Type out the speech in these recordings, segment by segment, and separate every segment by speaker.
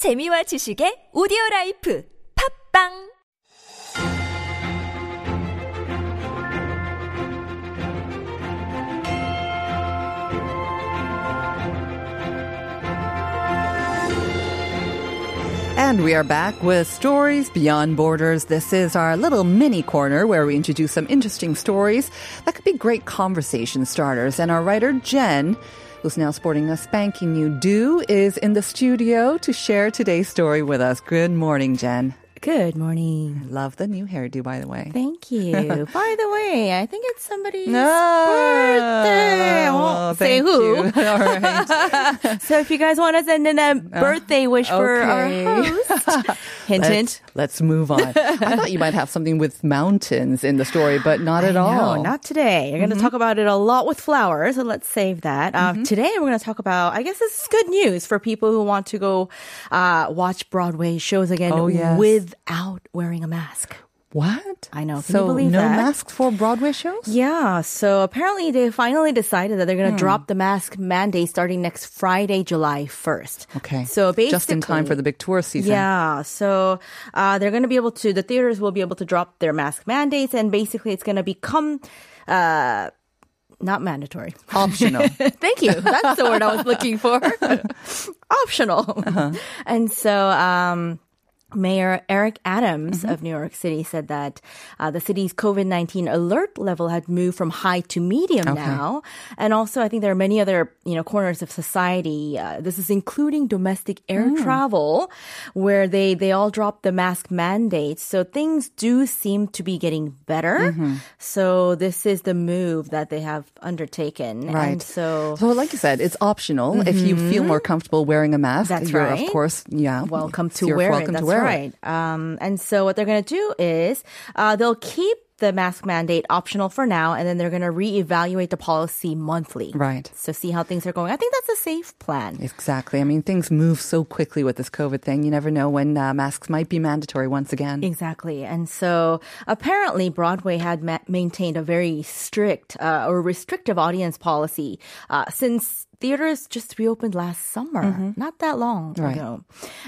Speaker 1: 재미와 지식의 오디오 라이프 팝빵
Speaker 2: And we are back with Stories Beyond Borders. This is our little mini corner where we introduce some interesting stories that could be great conversation starters. And our writer, Jen, who's now sporting a spanking new do, is in the studio to share today's story with us. Good morning, Jen.
Speaker 3: Good morning.
Speaker 2: Love the new hairdo, by the way.
Speaker 3: Thank you. By the way, I think it's somebody's
Speaker 2: Ah,
Speaker 3: birthday. I won't say who.
Speaker 2: you. All right.
Speaker 3: So if you guys want to send in a birthday wish for
Speaker 2: Uh, okay.
Speaker 3: our host, hint,
Speaker 2: Let's,
Speaker 3: hint.
Speaker 2: let's move on. I thought you might have something with mountains in the story, but not at
Speaker 3: No,
Speaker 2: all. Mm-hmm.
Speaker 3: not today. You're going to talk about it a lot with flowers, so let's save that. Uh, Today, we're going to talk about, I guess this is good news for people who want to go uh, watch Broadway shows again
Speaker 2: Oh, yes.
Speaker 3: Without wearing a mask.
Speaker 2: What?
Speaker 3: I know. Can
Speaker 2: so
Speaker 3: you believe
Speaker 2: no
Speaker 3: that?
Speaker 2: masks for Broadway shows?
Speaker 3: Yeah, so apparently they finally decided that they're
Speaker 2: Hmm.
Speaker 3: going to drop the mask mandate starting next Friday, July 1st.
Speaker 2: Okay.
Speaker 3: So basically,
Speaker 2: just in time for the big tour season.
Speaker 3: Yeah, so uh, they're going to be able to, the theaters will be able to drop their mask mandates, and basically it's going to become. Uh, not mandatory.
Speaker 2: Optional.
Speaker 3: Thank you. That's the word I was looking for. Optional.
Speaker 2: Uh-huh.
Speaker 3: And so, um, Mayor Eric Adams
Speaker 2: Mm-hmm.
Speaker 3: of New York City said that uh, the city's COVID 19 alert level had moved from high to medium now. And also, I think there are many other you know corners of society. Uh, this is including domestic air
Speaker 2: Mm.
Speaker 3: travel, where they, they all dropped the mask mandates. So things do seem to be getting better.
Speaker 2: Mm-hmm.
Speaker 3: So this is the move that they have undertaken. And
Speaker 2: Right.
Speaker 3: so
Speaker 2: So, like you said, it's optional. If you feel more comfortable wearing a mask,
Speaker 3: That's
Speaker 2: you're,
Speaker 3: right.
Speaker 2: of course, yeah.
Speaker 3: welcome to wear
Speaker 2: welcome
Speaker 3: it.
Speaker 2: to wear
Speaker 3: right. Um, and so what they're going to do is uh, they'll keep the mask mandate optional for now, and then they're going to reevaluate the policy monthly.
Speaker 2: Right.
Speaker 3: So see how things are going. I think that's a safe plan.
Speaker 2: Exactly. I mean, things move so quickly with this COVID thing. You never know when uh, masks might be mandatory once again.
Speaker 3: Exactly. And so apparently Broadway had ma- maintained a very strict uh, or restrictive audience policy uh, since theaters just reopened last summer, mm-hmm. not that long
Speaker 2: Right.
Speaker 3: ago.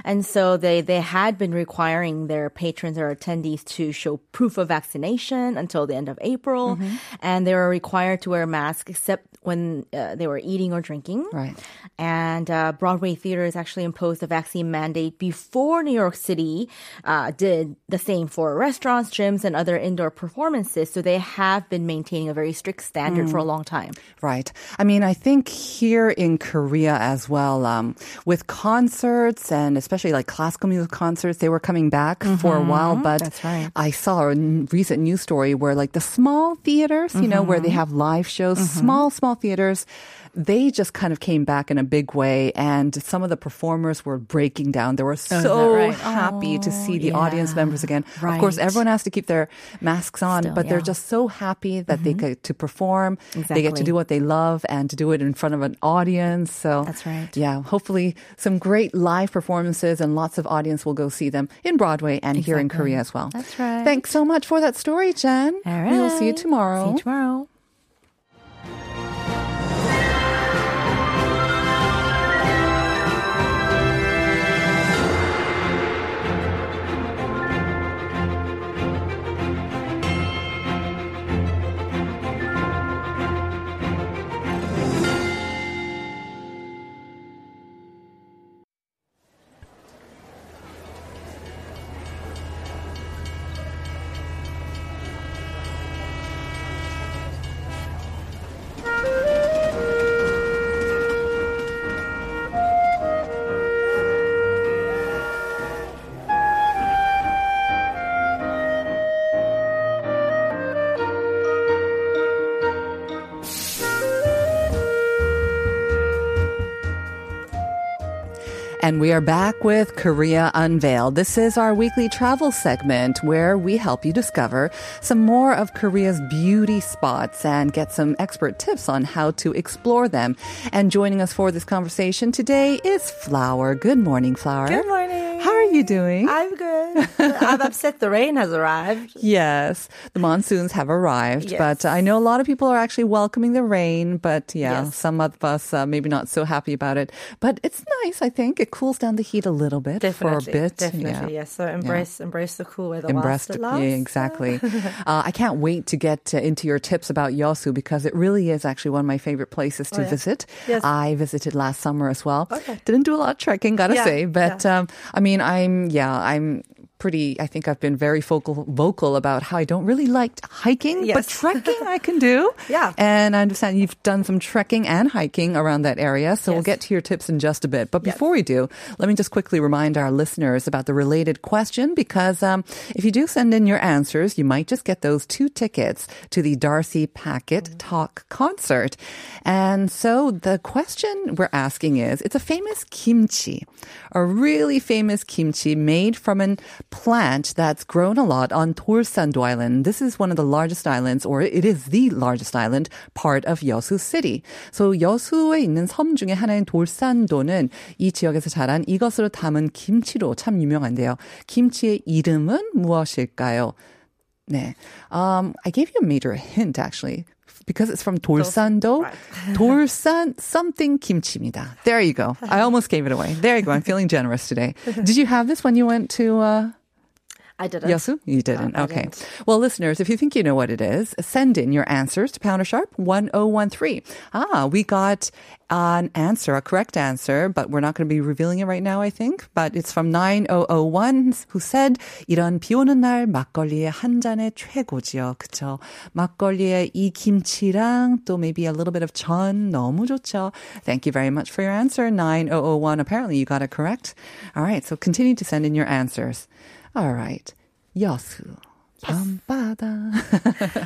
Speaker 3: And so they, they had been requiring their patrons or attendees to show proof of vaccination until the end of April. Mm-hmm. And they were required to wear masks except when uh, they were eating or drinking.
Speaker 2: Right.
Speaker 3: And uh, Broadway theaters actually imposed a vaccine mandate before New York City uh, did the same for restaurants, gyms, and other indoor performances. So they have been maintaining a very strict standard for a long time.
Speaker 2: Right. I mean, I think here in Korea as well, um, with concerts and especially like classical music concerts, they were coming back for a while. But
Speaker 3: Mm-hmm. That's right.
Speaker 2: I saw a recent news story where like the small theaters, you know, where they
Speaker 3: Mm-hmm.
Speaker 2: have live shows, small, small theaters, they just kind of came back in a big way. And some of the performers were breaking down. They were
Speaker 3: Oh,
Speaker 2: so
Speaker 3: right?
Speaker 2: happy to see the
Speaker 3: Oh,
Speaker 2: audience members again. Of course, everyone has to keep their masks on,
Speaker 3: Still,
Speaker 2: but they're.
Speaker 3: Mm-hmm.
Speaker 2: just so happy that they get to perform. They get to do what they love and to do it in front of an audience. So
Speaker 3: That's right.
Speaker 2: Yeah, hopefully some great live performances and lots of audience will go see them in Broadway and here in Korea as well.
Speaker 3: That's right.
Speaker 2: Thanks so much for that story, Jen.
Speaker 3: All
Speaker 2: We will see you tomorrow.
Speaker 3: See you tomorrow.
Speaker 2: And we are back with Korea Unveiled. This is our weekly travel segment where we help you discover some more of Korea's beauty spots and get some expert tips on how to explore them. And joining us for this conversation today is Flower. Good morning, Flower.
Speaker 4: Good morning.
Speaker 2: How you doing?
Speaker 4: I'm good. I'm upset the rain has arrived.
Speaker 2: Yes, the monsoons have arrived,
Speaker 4: Yes.
Speaker 2: but I know a lot of people are actually welcoming the rain. But yeah,
Speaker 4: Yes.
Speaker 2: some of us uh, maybe not so happy about it. But it's nice, I think. It cools down the heat a little bit
Speaker 4: Definitely,
Speaker 2: for a bit.
Speaker 4: definitely,
Speaker 2: Yeah.
Speaker 4: yes. So embrace, embrace the cool weather
Speaker 2: Embrace
Speaker 4: whilst it lasts.
Speaker 2: Yeah, exactly. uh, I can't wait to get uh, into your tips about Yosu because it really is actually one of my favorite places to
Speaker 4: Oh, yeah.
Speaker 2: visit.
Speaker 4: Yes.
Speaker 2: I visited last summer as well.
Speaker 4: Okay.
Speaker 2: Didn't do a lot of trekking, gotta
Speaker 4: Yeah,
Speaker 2: say, but um, I mean, I'm yeah, I'm pretty. I think I've been very vocal vocal about how I don't really like hiking, but trekking I can do.
Speaker 4: Yeah.
Speaker 2: and I understand you've done some trekking and hiking around that area, so we'll get to your tips in just a bit. But
Speaker 4: Yes.
Speaker 2: before we do, let me just quickly remind our listeners about the related question because um, if you do send in your answers, you might just get those two tickets to the Darcy Packet Talk concert. And so the question we're asking is it's a famous kimchi, a really famous kimchi made from an plant that's grown a lot on Torsando Island. This is one of the largest islands, or it is the largest island, part of Yeosu City. So 여수에 있는 섬 중에 하나인 돌산도는 이 지역에서 자란 이것으로 담은 김치로 참 유명한데요. 김치의 이름은 무엇일까요? 네. Um, I gave you a major hint actually. Because it's from 돌산도,
Speaker 4: right.
Speaker 2: 돌산 something kimchi입니다. There you go. I almost gave it away. There you go. I'm feeling generous today. Did you have this when you went to uh,
Speaker 4: I didn't.
Speaker 2: Yosu? You didn't.
Speaker 4: I
Speaker 2: okay.
Speaker 4: didn't.
Speaker 2: Well, listeners, if you think you know what it is, send in your answers to Pounder Sharp 1013. Ah, we got an answer, a correct answer, but we're not going to be revealing it right now, I think. But it's from 9001 who said, 이런 비 오는 날 막걸리의 한 잔의 최고지요. 그쵸? 막걸리에 이 김치랑 또 maybe a little bit of 전 너무 좋죠. Thank you very much for your answer, 9001. Apparently you got it correct. All right, so continue to send in your answers. All right. Yosu, Yes.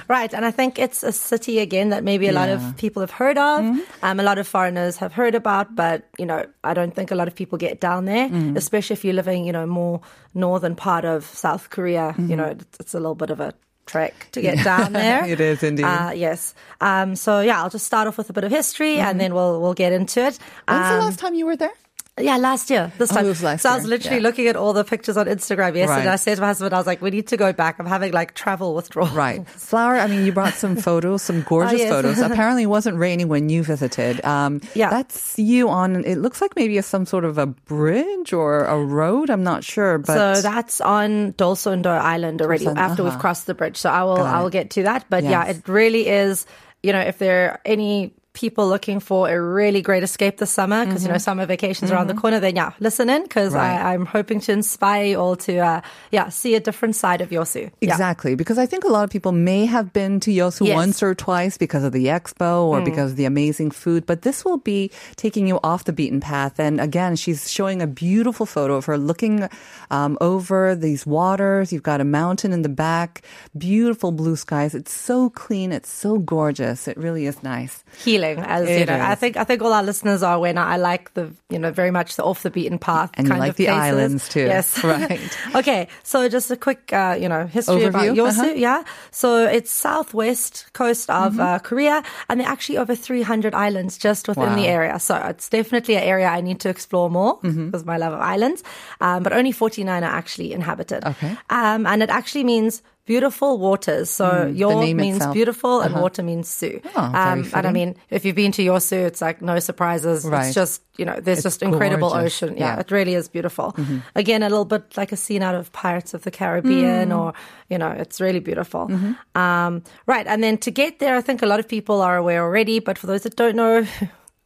Speaker 4: right, and I think it's a city again that maybe a
Speaker 2: yeah. lot
Speaker 4: of people have heard of. Mm-hmm. Um, a lot of foreigners have heard about, but you know, I don't think a lot of people get down there,
Speaker 2: mm-hmm.
Speaker 4: especially if you're living, you know, more northern part of South Korea. Mm-hmm. You know, it's, it's a little bit of a trek to get yeah. down there.
Speaker 2: it is indeed.
Speaker 4: Uh, yes. Um, so yeah, I'll just start off with a bit of history, mm-hmm. and then we'll we'll get into it.
Speaker 2: When's
Speaker 4: um, the
Speaker 2: last time you were there?
Speaker 4: Yeah, last year. This
Speaker 2: Oh,
Speaker 4: time.
Speaker 2: was last
Speaker 4: so I was literally
Speaker 2: yeah.
Speaker 4: looking at all the pictures on Instagram yesterday.
Speaker 2: Right.
Speaker 4: I said to my husband, I was like, we need to go back. I'm having like travel withdrawal.
Speaker 2: Right. Flower, I mean, you brought some photos, some gorgeous
Speaker 4: Oh, yes.
Speaker 2: photos. Apparently, it wasn't raining when you visited. Um,
Speaker 4: Yeah.
Speaker 2: That's you on, it looks like maybe some sort of a bridge or a road. I'm not sure. But
Speaker 4: so that's on Dolsando Island already
Speaker 2: Dolson,
Speaker 4: after we've
Speaker 2: uh-huh.
Speaker 4: crossed the bridge. So I will I will get to that. But yeah, it really is. You know, if there are any people looking for a really great escape this summer because you know summer vacations around the corner, then yeah, listen in because
Speaker 2: Mm-hmm. Right.
Speaker 4: I'm hoping to inspire you all to uh, yeah see a different side of Yosu. Yeah.
Speaker 2: Exactly, because I think a lot of people may have been to Yosu
Speaker 4: Yes. Mm.
Speaker 2: once or twice because of the expo or because of the amazing food, but this will be taking you off the beaten path. And again, she's showing a beautiful photo of her looking um, over these waters. You've got a mountain in the back, beautiful blue skies. It's so clean, it's so gorgeous. It really is nice.
Speaker 4: Healing, as you
Speaker 2: It
Speaker 4: know, I think I think all our listeners are aware now. I like the you know very much the off the beaten path
Speaker 2: And you
Speaker 4: kind
Speaker 2: like
Speaker 4: of
Speaker 2: the
Speaker 4: places.
Speaker 2: islands too.
Speaker 4: Yes,
Speaker 2: Right.
Speaker 4: okay, so just a quick uh, you know history about
Speaker 2: Overview,
Speaker 4: Yosu.
Speaker 2: uh-huh.
Speaker 4: Yeah, so it's southwest coast of
Speaker 2: Mm-hmm.
Speaker 4: uh, Korea, and there are actually over 300 islands just within the area. So it's definitely an area I need to explore more
Speaker 2: Mm-hmm.
Speaker 4: because my love of islands. Um, but only 49 are actually inhabited.
Speaker 2: Okay.
Speaker 4: um, and it actually means. Beautiful waters. So your means
Speaker 2: itself.
Speaker 4: beautiful and water means Sioux.
Speaker 2: Oh,
Speaker 4: um, and I mean, if you've been to Yosu, it's like no surprises.
Speaker 2: Right.
Speaker 4: It's just, you know, there's
Speaker 2: It's
Speaker 4: just incredible
Speaker 2: gorgeous.
Speaker 4: ocean.
Speaker 2: Yeah.
Speaker 4: Yeah,
Speaker 2: Mm-hmm.
Speaker 4: it really is beautiful. Again, a little bit like a scene out of Pirates of the Caribbean
Speaker 2: Mm.
Speaker 4: or, you know, it's really beautiful.
Speaker 2: Mm-hmm.
Speaker 4: Um, right. And then to get there, I think a lot of people are aware already, but for those that don't know,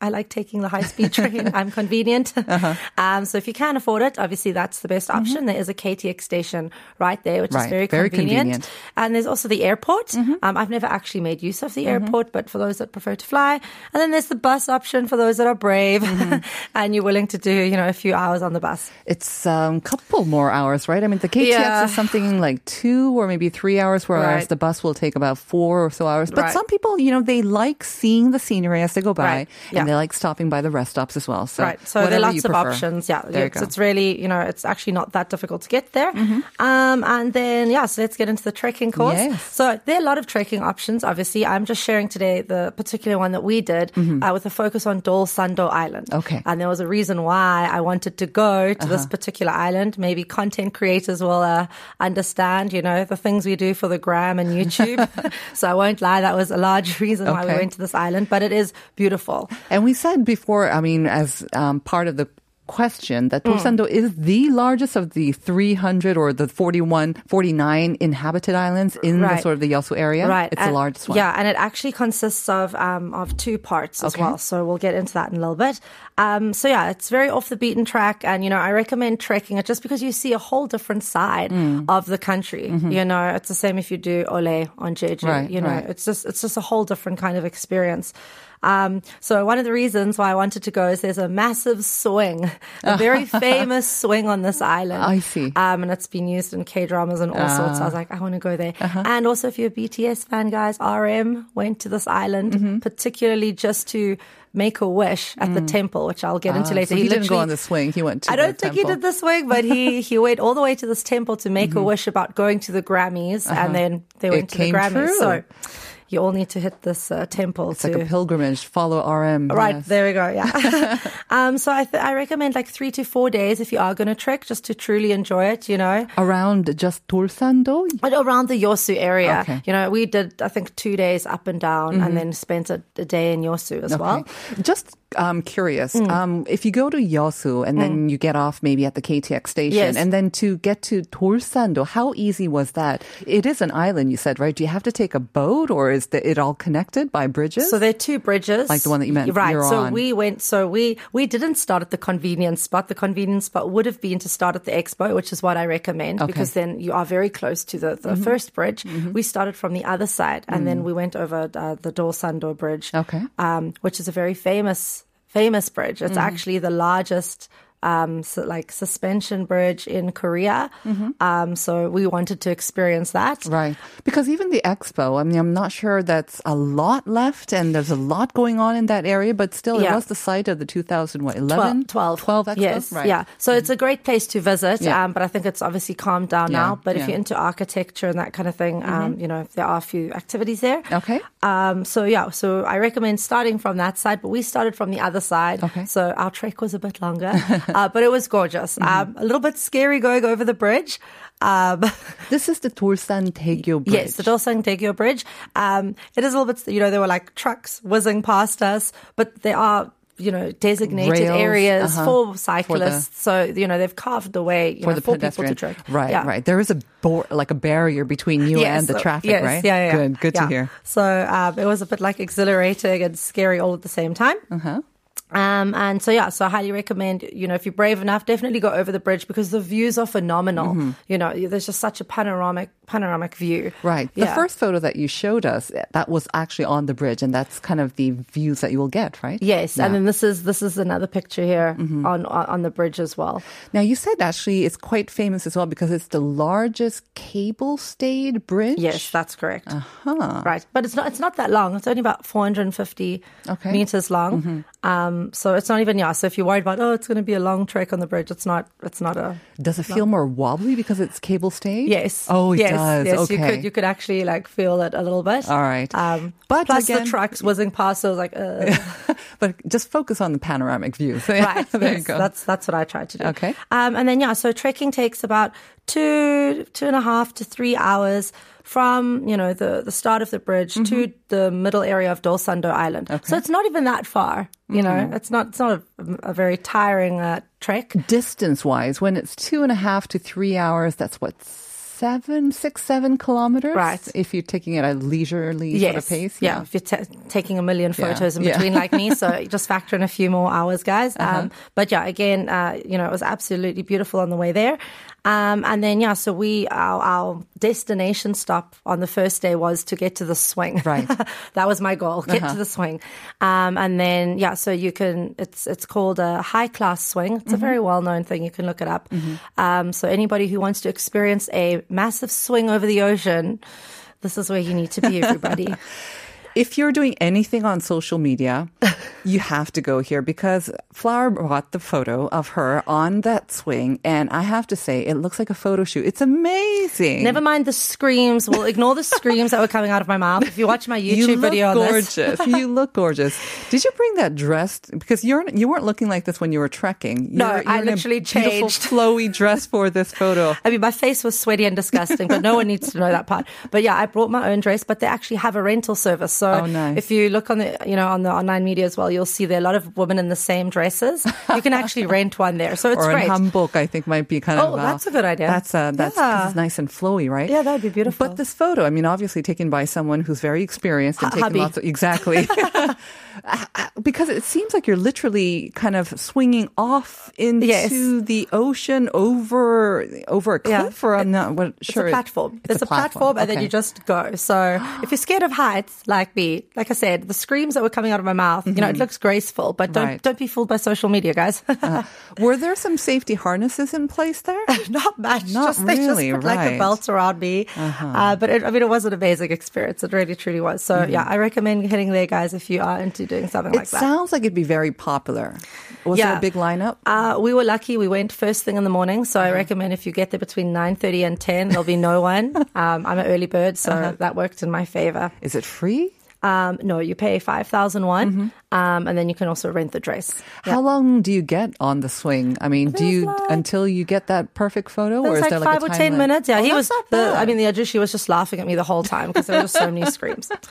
Speaker 4: I like taking the high speed train. I'm convenient.
Speaker 2: Uh-huh.
Speaker 4: Um, so if you can afford it, obviously that's the best option. There is a KTX station right there, which
Speaker 2: Mm-hmm. Right.
Speaker 4: is very,
Speaker 2: Very
Speaker 4: convenient.
Speaker 2: convenient. Mm-hmm.
Speaker 4: And there's also the airport. Um, I've never actually made use of the airport, but for those that prefer to fly. And then there's the bus option for those that are brave
Speaker 2: Mm-hmm.
Speaker 4: and you're willing to do, you know, a few hours on the bus.
Speaker 2: It's a um, couple more hours, right? I mean, the KTX
Speaker 4: Yeah.
Speaker 2: is something like two or maybe three hours, whereas
Speaker 4: Right.
Speaker 2: the bus will take about four or so hours. But
Speaker 4: Right.
Speaker 2: some people, you know, they like seeing the scenery as they go by,
Speaker 4: Right. Yeah.
Speaker 2: They like stopping by the rest stops as well. So,
Speaker 4: right. So there are lots of options. Yeah.
Speaker 2: There you
Speaker 4: it's,
Speaker 2: go.
Speaker 4: it's really, you know, it's actually not that difficult to get there.
Speaker 2: Mm-hmm.
Speaker 4: Um, and then, yeah, so let's get into the trekking course.
Speaker 2: Yes.
Speaker 4: So there are a lot of trekking options, obviously. I'm just sharing today the particular one that we did uh, with a focus on Dol Sando Island.
Speaker 2: Mm-hmm. Okay. Uh-huh.
Speaker 4: And there was a reason why I wanted to go to this particular island. Maybe content creators will uh, understand, you know, the things we do for the gram and YouTube. so I won't lie, that was a large reason why we went to this island, but it is beautiful.
Speaker 2: And we said before, I mean, as um, part of the question that
Speaker 4: Mm.
Speaker 2: Is the largest of the 300 or the 41, 49 inhabited islands in the sort of the Yeosu area.
Speaker 4: Right.
Speaker 2: It's the
Speaker 4: and-
Speaker 2: largest one.
Speaker 4: Yeah, and it actually consists of um, of two parts as
Speaker 2: Okay.
Speaker 4: well. So we'll get into that in a little bit. Um, so yeah, it's very off the beaten track, and you know I recommend trekking it just because you see a whole different side
Speaker 2: Mm.
Speaker 4: of the country. You know, it's the same if you do Olle on Jeju.
Speaker 2: Mm-hmm. Right,
Speaker 4: you know,
Speaker 2: right.
Speaker 4: it's just it's just a whole different kind of experience. Um, so one of the reasons why I wanted to go is there's a massive swing, a very famous swing on this island.
Speaker 2: I see.
Speaker 4: Um, and it's been used in K dramas and all sorts. So I was like, I want to go there.
Speaker 2: Uh-huh.
Speaker 4: And also, if you're a BTS fan, guys, RM went to this island
Speaker 2: Mm-hmm.
Speaker 4: particularly just to make a wish at the temple, which I'll get into
Speaker 2: Ah,
Speaker 4: later.
Speaker 2: so he, didn't go on the swing. He went to
Speaker 4: I don't think he did the swing, but he he went all the way to this temple to make
Speaker 2: Mm-hmm.
Speaker 4: a wish about going to the Grammys, and then they
Speaker 2: Uh-huh. It
Speaker 4: went to the Grammys.
Speaker 2: true.
Speaker 4: So you all need to hit this uh, temple.
Speaker 2: It's
Speaker 4: to,
Speaker 2: like a pilgrimage. Follow RM.
Speaker 4: Right,
Speaker 2: yes.
Speaker 4: there we go. Yeah. um, so I, th- I recommend like three to four days if you are going to trek, just to truly enjoy it. You know,
Speaker 2: Around just Dolsando?
Speaker 4: but around the Yosu area.
Speaker 2: Okay. Mm-hmm.
Speaker 4: You know, we did I think two days up and down, and then spent a, a day in Yosu as well.
Speaker 2: Okay. Just um, curious.
Speaker 4: Mm.
Speaker 2: Um, if you go to Yosu and then you get off maybe at the KTX station,
Speaker 4: Yes.
Speaker 2: and then to get to Dolsando, how easy was that? It is an island, you said, right? Do you have to take a boat, or is the, it all connected by bridges?
Speaker 4: So there are two bridges,
Speaker 2: Like the one that you meant
Speaker 4: right? so
Speaker 2: on.
Speaker 4: we went. So we we didn't start at the convenience spot. The convenience spot would have been to start at the expo, which is what I recommend
Speaker 2: Okay.
Speaker 4: because then you are very close to the, the first bridge. We started from the other side, and then we went over uh, the Dolsando Bridge,
Speaker 2: Okay.
Speaker 4: um, which is a very famous famous bridge. It's mm-hmm. actually the largest. Um, so like suspension bridge in Korea. Um, so we wanted to experience that.
Speaker 2: Right. Because even the expo, I mean, I'm not sure that's a lot left and there's a lot going on in that area, but still, it was the site of the 2011?
Speaker 4: 12.
Speaker 2: 12 expo?
Speaker 4: Yes.
Speaker 2: Right.
Speaker 4: Yeah. So it's a great place to visit,
Speaker 2: Yeah.
Speaker 4: um, but I think it's obviously calmed down
Speaker 2: Yeah,
Speaker 4: now. But if
Speaker 2: yeah. Mm-hmm.
Speaker 4: you're into architecture and that kind of thing, um, you know, there are a few activities there.
Speaker 2: Okay.
Speaker 4: Um, so yeah, so I recommend starting from that side, but we started from the other side.
Speaker 2: Okay.
Speaker 4: So our trek was a bit longer, uh, but it was gorgeous.
Speaker 2: Mm-hmm.
Speaker 4: Um, a little bit scary going over the bridge. Um,
Speaker 2: This is the Dolsan Taegyo Bridge.
Speaker 4: Yes, the Dolsang Daegyo Bridge. Um, it is a little bit, you know, there were like trucks whizzing past us, but there are, you know, designated
Speaker 2: Rails,
Speaker 4: areas
Speaker 2: uh-huh,
Speaker 4: for cyclists. so, you know, they've carved the way you
Speaker 2: for
Speaker 4: know,
Speaker 2: the
Speaker 4: for people
Speaker 2: pedestrian. Right,
Speaker 4: Yeah.
Speaker 2: right. There is a bor- like a barrier between you
Speaker 4: Yes,
Speaker 2: and the traffic,
Speaker 4: yes,
Speaker 2: right?
Speaker 4: Yeah, yeah.
Speaker 2: Good, good
Speaker 4: yeah.
Speaker 2: to hear.
Speaker 4: So um, it was a bit like exhilarating and scary all at the same time.
Speaker 2: Uh-huh.
Speaker 4: Um, and so yeah, so I highly recommend, you know, if you're brave enough, definitely go over the bridge because the views are phenomenal.
Speaker 2: Mm-hmm.
Speaker 4: You know, there's just such a panoramic, panoramic view.
Speaker 2: Right. The
Speaker 4: Yeah.
Speaker 2: first photo that you showed us, that was actually on the bridge, and that's kind of the views that you will get, right?
Speaker 4: Yes,
Speaker 2: Yeah.
Speaker 4: and then this is this is another picture here
Speaker 2: Mm-hmm.
Speaker 4: on, on the bridge as well.
Speaker 2: Now, you said actually it's quite famous as well because it's the largest cable stayed bridge.
Speaker 4: Yes, that's correct.
Speaker 2: Huh.
Speaker 4: Right, but it's not it's not that long. It's only about 450
Speaker 2: Okay. Mm-hmm.
Speaker 4: meters long. Um, so it's not even yeah. So if you're worried about oh, it's going to be a long trek on the bridge, it's not. It's not a
Speaker 2: Does it feel more wobbly because it's cable stayed?
Speaker 4: yes.
Speaker 2: Oh, it
Speaker 4: yes,
Speaker 2: does.
Speaker 4: Yes,
Speaker 2: okay.
Speaker 4: you could you could actually like feel it a little bit.
Speaker 2: All right.
Speaker 4: Um,
Speaker 2: But
Speaker 4: plus
Speaker 2: again-
Speaker 4: the trucks whizzing past, so I was like, uh,
Speaker 2: but just focus on the panoramic view. So,
Speaker 4: right.
Speaker 2: there
Speaker 4: yes,
Speaker 2: you go.
Speaker 4: That's that's what I tried to do.
Speaker 2: Okay.
Speaker 4: Um, and then yeah, so trekking takes about two two and a half to three hours from you know the the start of the bridge
Speaker 2: Mm-hmm.
Speaker 4: to the middle area of Dolsando Island. So it's not even that far. You know,
Speaker 2: Mm-hmm.
Speaker 4: it's not it's not a, a very tiring uh, trek.
Speaker 2: Distance wise, when it's two and a half to three hours, that's what seven, six, seven kilometers.
Speaker 4: Right.
Speaker 2: If you're taking it at a leisurely sort of pace.
Speaker 4: Yeah, yeah. if you're ta taking a million
Speaker 2: Yeah.
Speaker 4: photos in
Speaker 2: Yeah.
Speaker 4: between like me, so just factor in a few more hours, guys.
Speaker 2: Uh-huh.
Speaker 4: Um, but yeah, again, uh, you know, it was absolutely beautiful on the way there. Um, and then yeah, so we our, our destination stop on the first day was to get to the swing.
Speaker 2: Right. Uh-huh.
Speaker 4: that was my goal. Get to the swing. Um, and then yeah, so you can it's it's called a high class swing. It's a
Speaker 2: Mm-hmm.
Speaker 4: very well known thing. You can look it up. Um, so anybody who wants to experience a massive swing over the ocean. This is where you need to be, everybody.
Speaker 2: If you're doing anything on social media, you have to go here because Flower brought the photo of her on that swing, and I have to say, it looks like a photo shoot. It's amazing.
Speaker 4: Never mind the screams. We'll ignore the screams that were coming out of my mouth. If you watch my YouTube
Speaker 2: look
Speaker 4: video on this,
Speaker 2: gorgeous. you look gorgeous. Did you bring that dress? Because you're you weren't looking like this when you were trekking.
Speaker 4: No,
Speaker 2: You're-
Speaker 4: I
Speaker 2: you're a
Speaker 4: literally changed.
Speaker 2: flowy dress for this photo.
Speaker 4: I mean, my face was sweaty and disgusting, but no one needs to know that part. But yeah, I brought my own dress, but they actually have a rental service. So
Speaker 2: Oh, nice.
Speaker 4: if you look on the, you know, on the online media as well, you'll see there are a lot of women in the same dresses. You can actually rent one there. So it's
Speaker 2: or
Speaker 4: great.
Speaker 2: in Hamburg, I think might be kind
Speaker 4: Oh,
Speaker 2: of. uh,
Speaker 4: that's a good idea.
Speaker 2: That's uh, that's
Speaker 4: Yeah.
Speaker 2: it's nice and flowy, right?
Speaker 4: Yeah, that would be beautiful.
Speaker 2: But this photo, I mean, obviously taken by someone who's very experienced and taking
Speaker 4: hubby.
Speaker 2: lots of exactly. because it seems like you're literally kind of swinging off into
Speaker 4: Yes.
Speaker 2: the ocean over over a
Speaker 4: Yeah.
Speaker 2: cliff, or I'm not what,
Speaker 4: It's a platform. It's, a, platform, and then you just go. So if you're scared of heights, like me, like I said, the screams that were coming out of my mouth, you know, it looks graceful, but don't
Speaker 2: Mm-hmm. Right.
Speaker 4: don't be fooled by social media, guys.
Speaker 2: Were there some safety harnesses in place there?
Speaker 4: not much.
Speaker 2: Not
Speaker 4: just, They
Speaker 2: really,
Speaker 4: just put like a belt around me. Uh, but it, I mean, it was an amazing experience. It really, truly was. So yeah, I recommend heading there, guys, if you are into doing something
Speaker 2: Mm-hmm. It
Speaker 4: like that.
Speaker 2: sounds like it'd be very popular. Was there a big lineup?
Speaker 4: Uh, we were lucky. We went first thing in the morning, so
Speaker 2: Uh-huh.
Speaker 4: I recommend if you get there between nine thirty and ten, there'll be no one. Um, I'm an early bird, so
Speaker 2: Uh-huh.
Speaker 4: that worked in my favor.
Speaker 2: Is it free?
Speaker 4: Um, no, you pay five thousand
Speaker 2: Mm-hmm.
Speaker 4: um, and then you can also rent the dress.
Speaker 2: How long do you get on the swing? I mean, do you
Speaker 4: like-
Speaker 2: until you get that perfect photo, or is
Speaker 4: like
Speaker 2: there like
Speaker 4: five or ten
Speaker 2: limit?
Speaker 4: minutes. Yeah,
Speaker 2: Oh,
Speaker 4: he was. The. I mean, the Ajushi was just laughing at me the whole time because there were just so many screams.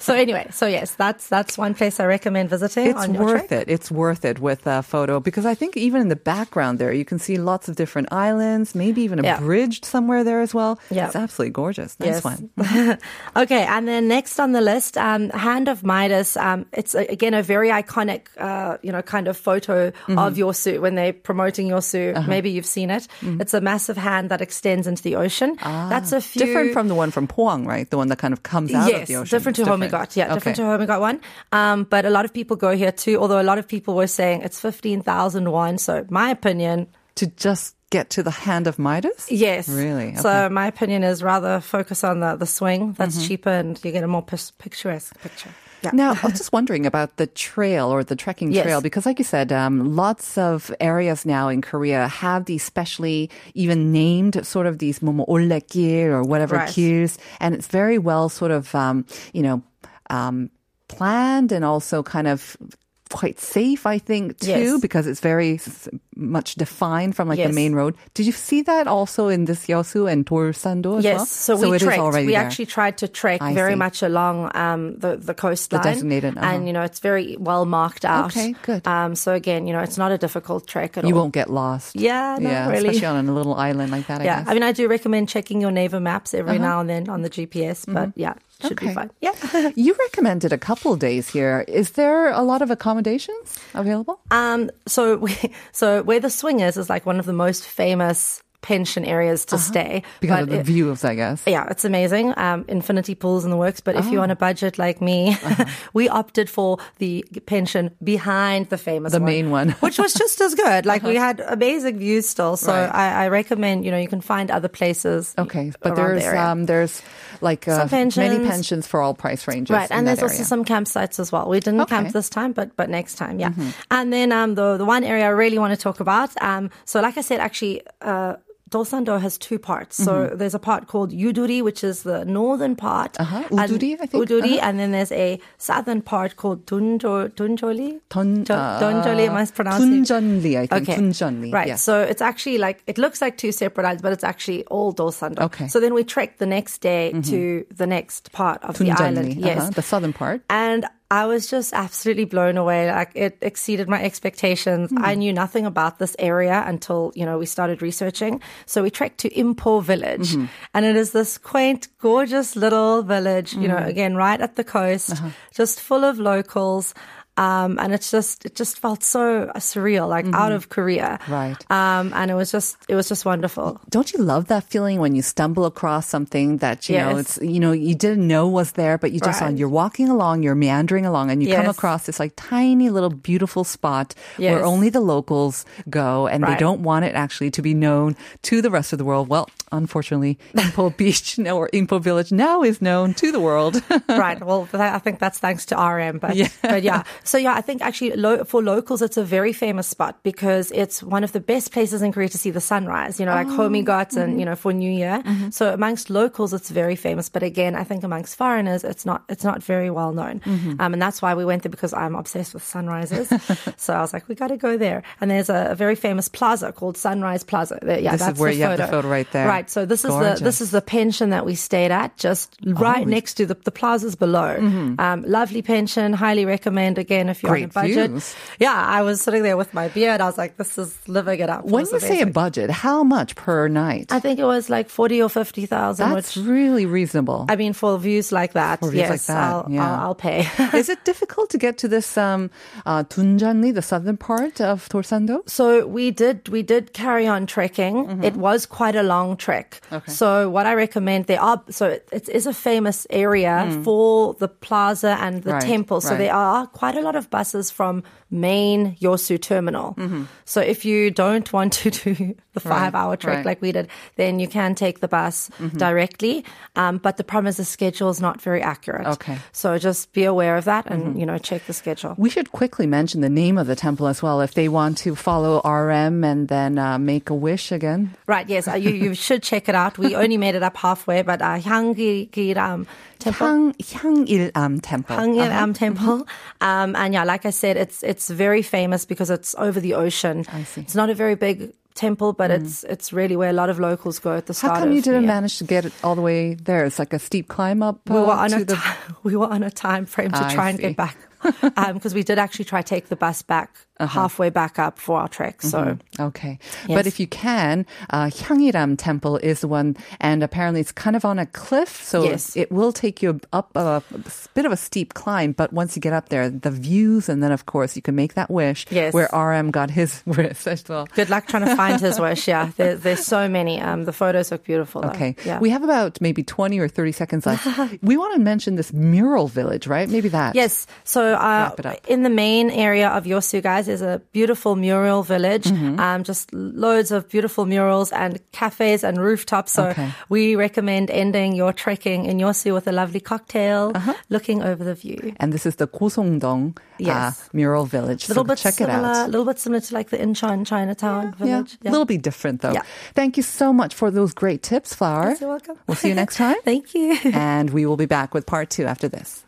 Speaker 4: So anyway, so yes, that's that's one place I recommend visiting.
Speaker 2: It's worth it. It's worth it with a photo because I think even in the background there, you can see lots of different islands, maybe even a
Speaker 4: Yeah.
Speaker 2: bridge somewhere there as well.
Speaker 4: Yeah.
Speaker 2: It's absolutely gorgeous. Nice
Speaker 4: Yes.
Speaker 2: one.
Speaker 4: okay, and then next on the list, um, Hand of Midas. Um, it's a, again a very iconic, uh, you know, kind of photo
Speaker 2: Mm-hmm.
Speaker 4: of Yeosu when they're promoting Yeosu.
Speaker 2: Uh-huh.
Speaker 4: Maybe you've seen it. It's a massive hand that extends into the ocean. That's a few
Speaker 2: Mm-hmm. Ah, Different from the one from Pohang, right? The one that kind of comes out
Speaker 4: yes,
Speaker 2: of the ocean.
Speaker 4: different to
Speaker 2: It's
Speaker 4: Homigot. Yeah, different
Speaker 2: Okay.
Speaker 4: to Homigot one. Um, but a lot of people go here too. Although a lot of people were saying it's fifteen thousand one. So my opinion,
Speaker 2: To just get to the hand of Midas?
Speaker 4: Yes.
Speaker 2: Really? Okay.
Speaker 4: So my opinion is rather focus on the, the swing. That's
Speaker 2: mm-hmm.
Speaker 4: cheaper and you get a more picturesque picture. Yeah.
Speaker 2: Now, I was just wondering about the trail or the trekking
Speaker 4: yes.
Speaker 2: trail because, like you said, um, lots of areas now in Korea have these specially even named sort of these momo olekir or whatever
Speaker 4: right.
Speaker 2: kirs, and it's very well sort of um, you know um, planned and also kind of quite safe, I think, too,
Speaker 4: Yes.
Speaker 2: because it's very much defined from like the main road. Did you see that also in this Yeosu and Dolsando as
Speaker 4: Yes,
Speaker 2: well?
Speaker 4: so we
Speaker 2: it is
Speaker 4: trekked.
Speaker 2: already
Speaker 4: we
Speaker 2: there.
Speaker 4: actually tried to trek
Speaker 2: I
Speaker 4: very
Speaker 2: see.
Speaker 4: much along um, the the coastline,
Speaker 2: designated, uh-huh.
Speaker 4: and you know it's very well marked out.
Speaker 2: Okay, good.
Speaker 4: Um, so again, you know it's not a difficult trek at
Speaker 2: you
Speaker 4: all.
Speaker 2: You won't get lost.
Speaker 4: Yeah, not
Speaker 2: yeah,
Speaker 4: really.
Speaker 2: especially on a little island like that. I
Speaker 4: Yeah,
Speaker 2: guess.
Speaker 4: I mean, I do recommend checking your Naver maps every now and then on the GPS, but yeah, should
Speaker 2: Okay.
Speaker 4: be fine. Yeah.
Speaker 2: you recommended a couple days here. Is there a lot of accommodations available?
Speaker 4: um. So we, so where the swing is is like one of the most famous pension areas to stay
Speaker 2: Uh-huh. Because
Speaker 4: But
Speaker 2: of the
Speaker 4: it-
Speaker 2: views, I guess.
Speaker 4: Yeah, it's amazing. Um, infinity pools in the works. But if you're on a budget like me,
Speaker 2: Uh-huh.
Speaker 4: we opted for the pension behind the famous
Speaker 2: The
Speaker 4: one,
Speaker 2: main one.
Speaker 4: which was just as good. Like we had amazing views still. So
Speaker 2: Right.
Speaker 4: I, I recommend, you know, you can find other places.
Speaker 2: Okay, but there's
Speaker 4: the
Speaker 2: um there's like uh,
Speaker 4: pensions.
Speaker 2: many pensions for all price ranges.
Speaker 4: Right, and there's also some campsites as well. We didn't
Speaker 2: Okay. Mm-hmm.
Speaker 4: camp this time, but but next time, yeah. And then um, the the one area I really want to talk about. Um, so like I said, actually, uh, Dolsando has two parts. So there's a part called Yuduri, which is the northern part.
Speaker 2: Mm-hmm. Uh-huh. Uduri, I think.
Speaker 4: Uduri,
Speaker 2: Uh-huh.
Speaker 4: and then there's a southern part called Dunjo Dunjoli.
Speaker 2: Ton,
Speaker 4: Dun-
Speaker 2: uh,
Speaker 4: Dunjoli, am I pronouncing?
Speaker 2: I think.
Speaker 4: Okay. Right.
Speaker 2: yeah.
Speaker 4: So it's actually like, it looks like two separate islands, but it's actually all Dolsando.
Speaker 2: Okay.
Speaker 4: So then we trekked the next day to the next part of the island. Yes.
Speaker 2: uh-huh, the southern part.
Speaker 4: And I was just absolutely blown away. Like it exceeded my expectations. Hmm. I knew nothing about this area until, you know, we started researching. So we trekked to Impo village mm-hmm. and it is this quaint, gorgeous little village, you know, mm. again, right at the coast, uh-huh. just full of locals. Um, and it's just, it just felt so surreal, like out of Korea.
Speaker 2: Right.
Speaker 4: Um, and it was just, it was just wonderful.
Speaker 2: Don't you love that feeling when you stumble across something that you know it's you know you didn't know was there, but you just
Speaker 4: Right.
Speaker 2: on you're walking along, you're meandering along, and you come across this like tiny little beautiful spot
Speaker 4: Yes.
Speaker 2: where only the locals go, and they don't want it actually to be known to the rest of the world. Well, unfortunately, Impo Beach no, or Impo Village now is known to the world.
Speaker 4: right. Well, I think that's thanks to RM. But yeah. but yeah. So yeah, I think actually lo- for locals, it's a very famous spot because it's one of the best places in Korea to see the sunrise. You know, like Homigot oh, and mm-hmm. you know for New Year. Mm-hmm. So amongst locals, it's very famous. But again, I think amongst foreigners, it's not it's not very well known. Mm-hmm. Um, and that's why we went there because I'm obsessed with sunrises. so I was like, we got to go there. And there's a, a very famous plaza called Sunrise Plaza. Yeah,
Speaker 2: This is
Speaker 4: that's
Speaker 2: where
Speaker 4: the
Speaker 2: you have the photo right there.
Speaker 4: Right. Right. So this is the this is the pension that we stayed at, just right
Speaker 2: Oh.
Speaker 4: next to the the plazas below. Um, lovely pension. Highly recommend. Again, if you're
Speaker 2: Great
Speaker 4: on a budget.
Speaker 2: views.
Speaker 4: Yeah, I was sitting there with my beard. I was like, this is living it up.
Speaker 2: When you say a budget, how much per night?
Speaker 4: I think it was like forty or fifty thousand.
Speaker 2: That's
Speaker 4: Which
Speaker 2: really reasonable.
Speaker 4: I mean, for views like that,
Speaker 2: For
Speaker 4: yes,
Speaker 2: like that,
Speaker 4: I'll,
Speaker 2: yeah.
Speaker 4: I'll, I'll pay.
Speaker 2: Is it difficult to get to this um, uh, Tunjanli, the southern part of Dolsando?
Speaker 4: So we did we did carry on trekking. It was quite a long trek.
Speaker 2: Mm-hmm. Okay.
Speaker 4: So what I recommend there are so it, is a famous area for the plaza and the
Speaker 2: Mm. Right,
Speaker 4: temple. So
Speaker 2: right.
Speaker 4: there are quite a lot of buses from main Yosu terminal.
Speaker 2: Mm-hmm.
Speaker 4: So if you don't want to do the five hour trek
Speaker 2: right. Mm-hmm.
Speaker 4: like we did, then you can take the bus directly. Um, but the problem is the schedule is not very accurate.
Speaker 2: Okay. Mm-hmm.
Speaker 4: So just be aware of that and you know check the schedule.
Speaker 2: We should quickly mention the name of the temple as well if they want to follow RM and then uh, make a wish again.
Speaker 4: Right, yes, uh, you, you should check it out. We only made it up halfway, but uh, Temple.
Speaker 2: Hyangil-am Temple.
Speaker 4: Hangil
Speaker 2: Uh-huh.
Speaker 4: Temple, um, and yeah, like I said, it's it's very famous because it's over the ocean.
Speaker 2: I see. Mm.
Speaker 4: It's not a very big temple, but it's it's really where a lot of locals go at the start.
Speaker 2: How come you didn't
Speaker 4: year.
Speaker 2: manage to get it all the way there? It's like a steep climb up
Speaker 4: We were
Speaker 2: uh,
Speaker 4: on a
Speaker 2: the.
Speaker 4: we were on a time frame to
Speaker 2: I
Speaker 4: try and get back because we did actually try take the bus back
Speaker 2: Uh-huh.
Speaker 4: halfway back up for our trek. So
Speaker 2: Okay.
Speaker 4: Yes.
Speaker 2: But if you can, uh, Temple is the one, and apparently it's kind of on a cliff, so
Speaker 4: Yes.
Speaker 2: it will take you up a, bit of a steep climb. But once you get up there, the views, and then of course you can make that wish.
Speaker 4: Yes.
Speaker 2: Where RM got his wish as well.
Speaker 4: good luck trying to find his wish. Yeah, there, there's so many. Um, the photos look beautiful. Though.
Speaker 2: Okay.
Speaker 4: Yeah.
Speaker 2: We have about maybe 20 or 30 seconds left. we want to mention this mural village, right? Maybe that.
Speaker 4: Yes. So uh,
Speaker 2: Wrap it up.
Speaker 4: in the main area of Yosu, guys, is a beautiful mural village.
Speaker 2: Mm-hmm.
Speaker 4: Um, just loads of beautiful murals and cafes and rooftops. So
Speaker 2: Okay.
Speaker 4: we recommend ending your trekking in Yosu with a lovely cocktail,
Speaker 2: Uh-huh.
Speaker 4: looking over the view.
Speaker 2: And this is the Gosodong uh, mural village.
Speaker 4: A little
Speaker 2: so
Speaker 4: bit
Speaker 2: check
Speaker 4: similar,
Speaker 2: it out.
Speaker 4: a little bit similar to like the Incheon Chinatown
Speaker 2: Yeah,
Speaker 4: village.
Speaker 2: a little bit different though.
Speaker 4: Yeah.
Speaker 2: Thank you so much for those great tips, Flower.
Speaker 4: You're welcome.
Speaker 2: We'll see you next time.
Speaker 4: Thank you.
Speaker 2: and we will be back with part two after this.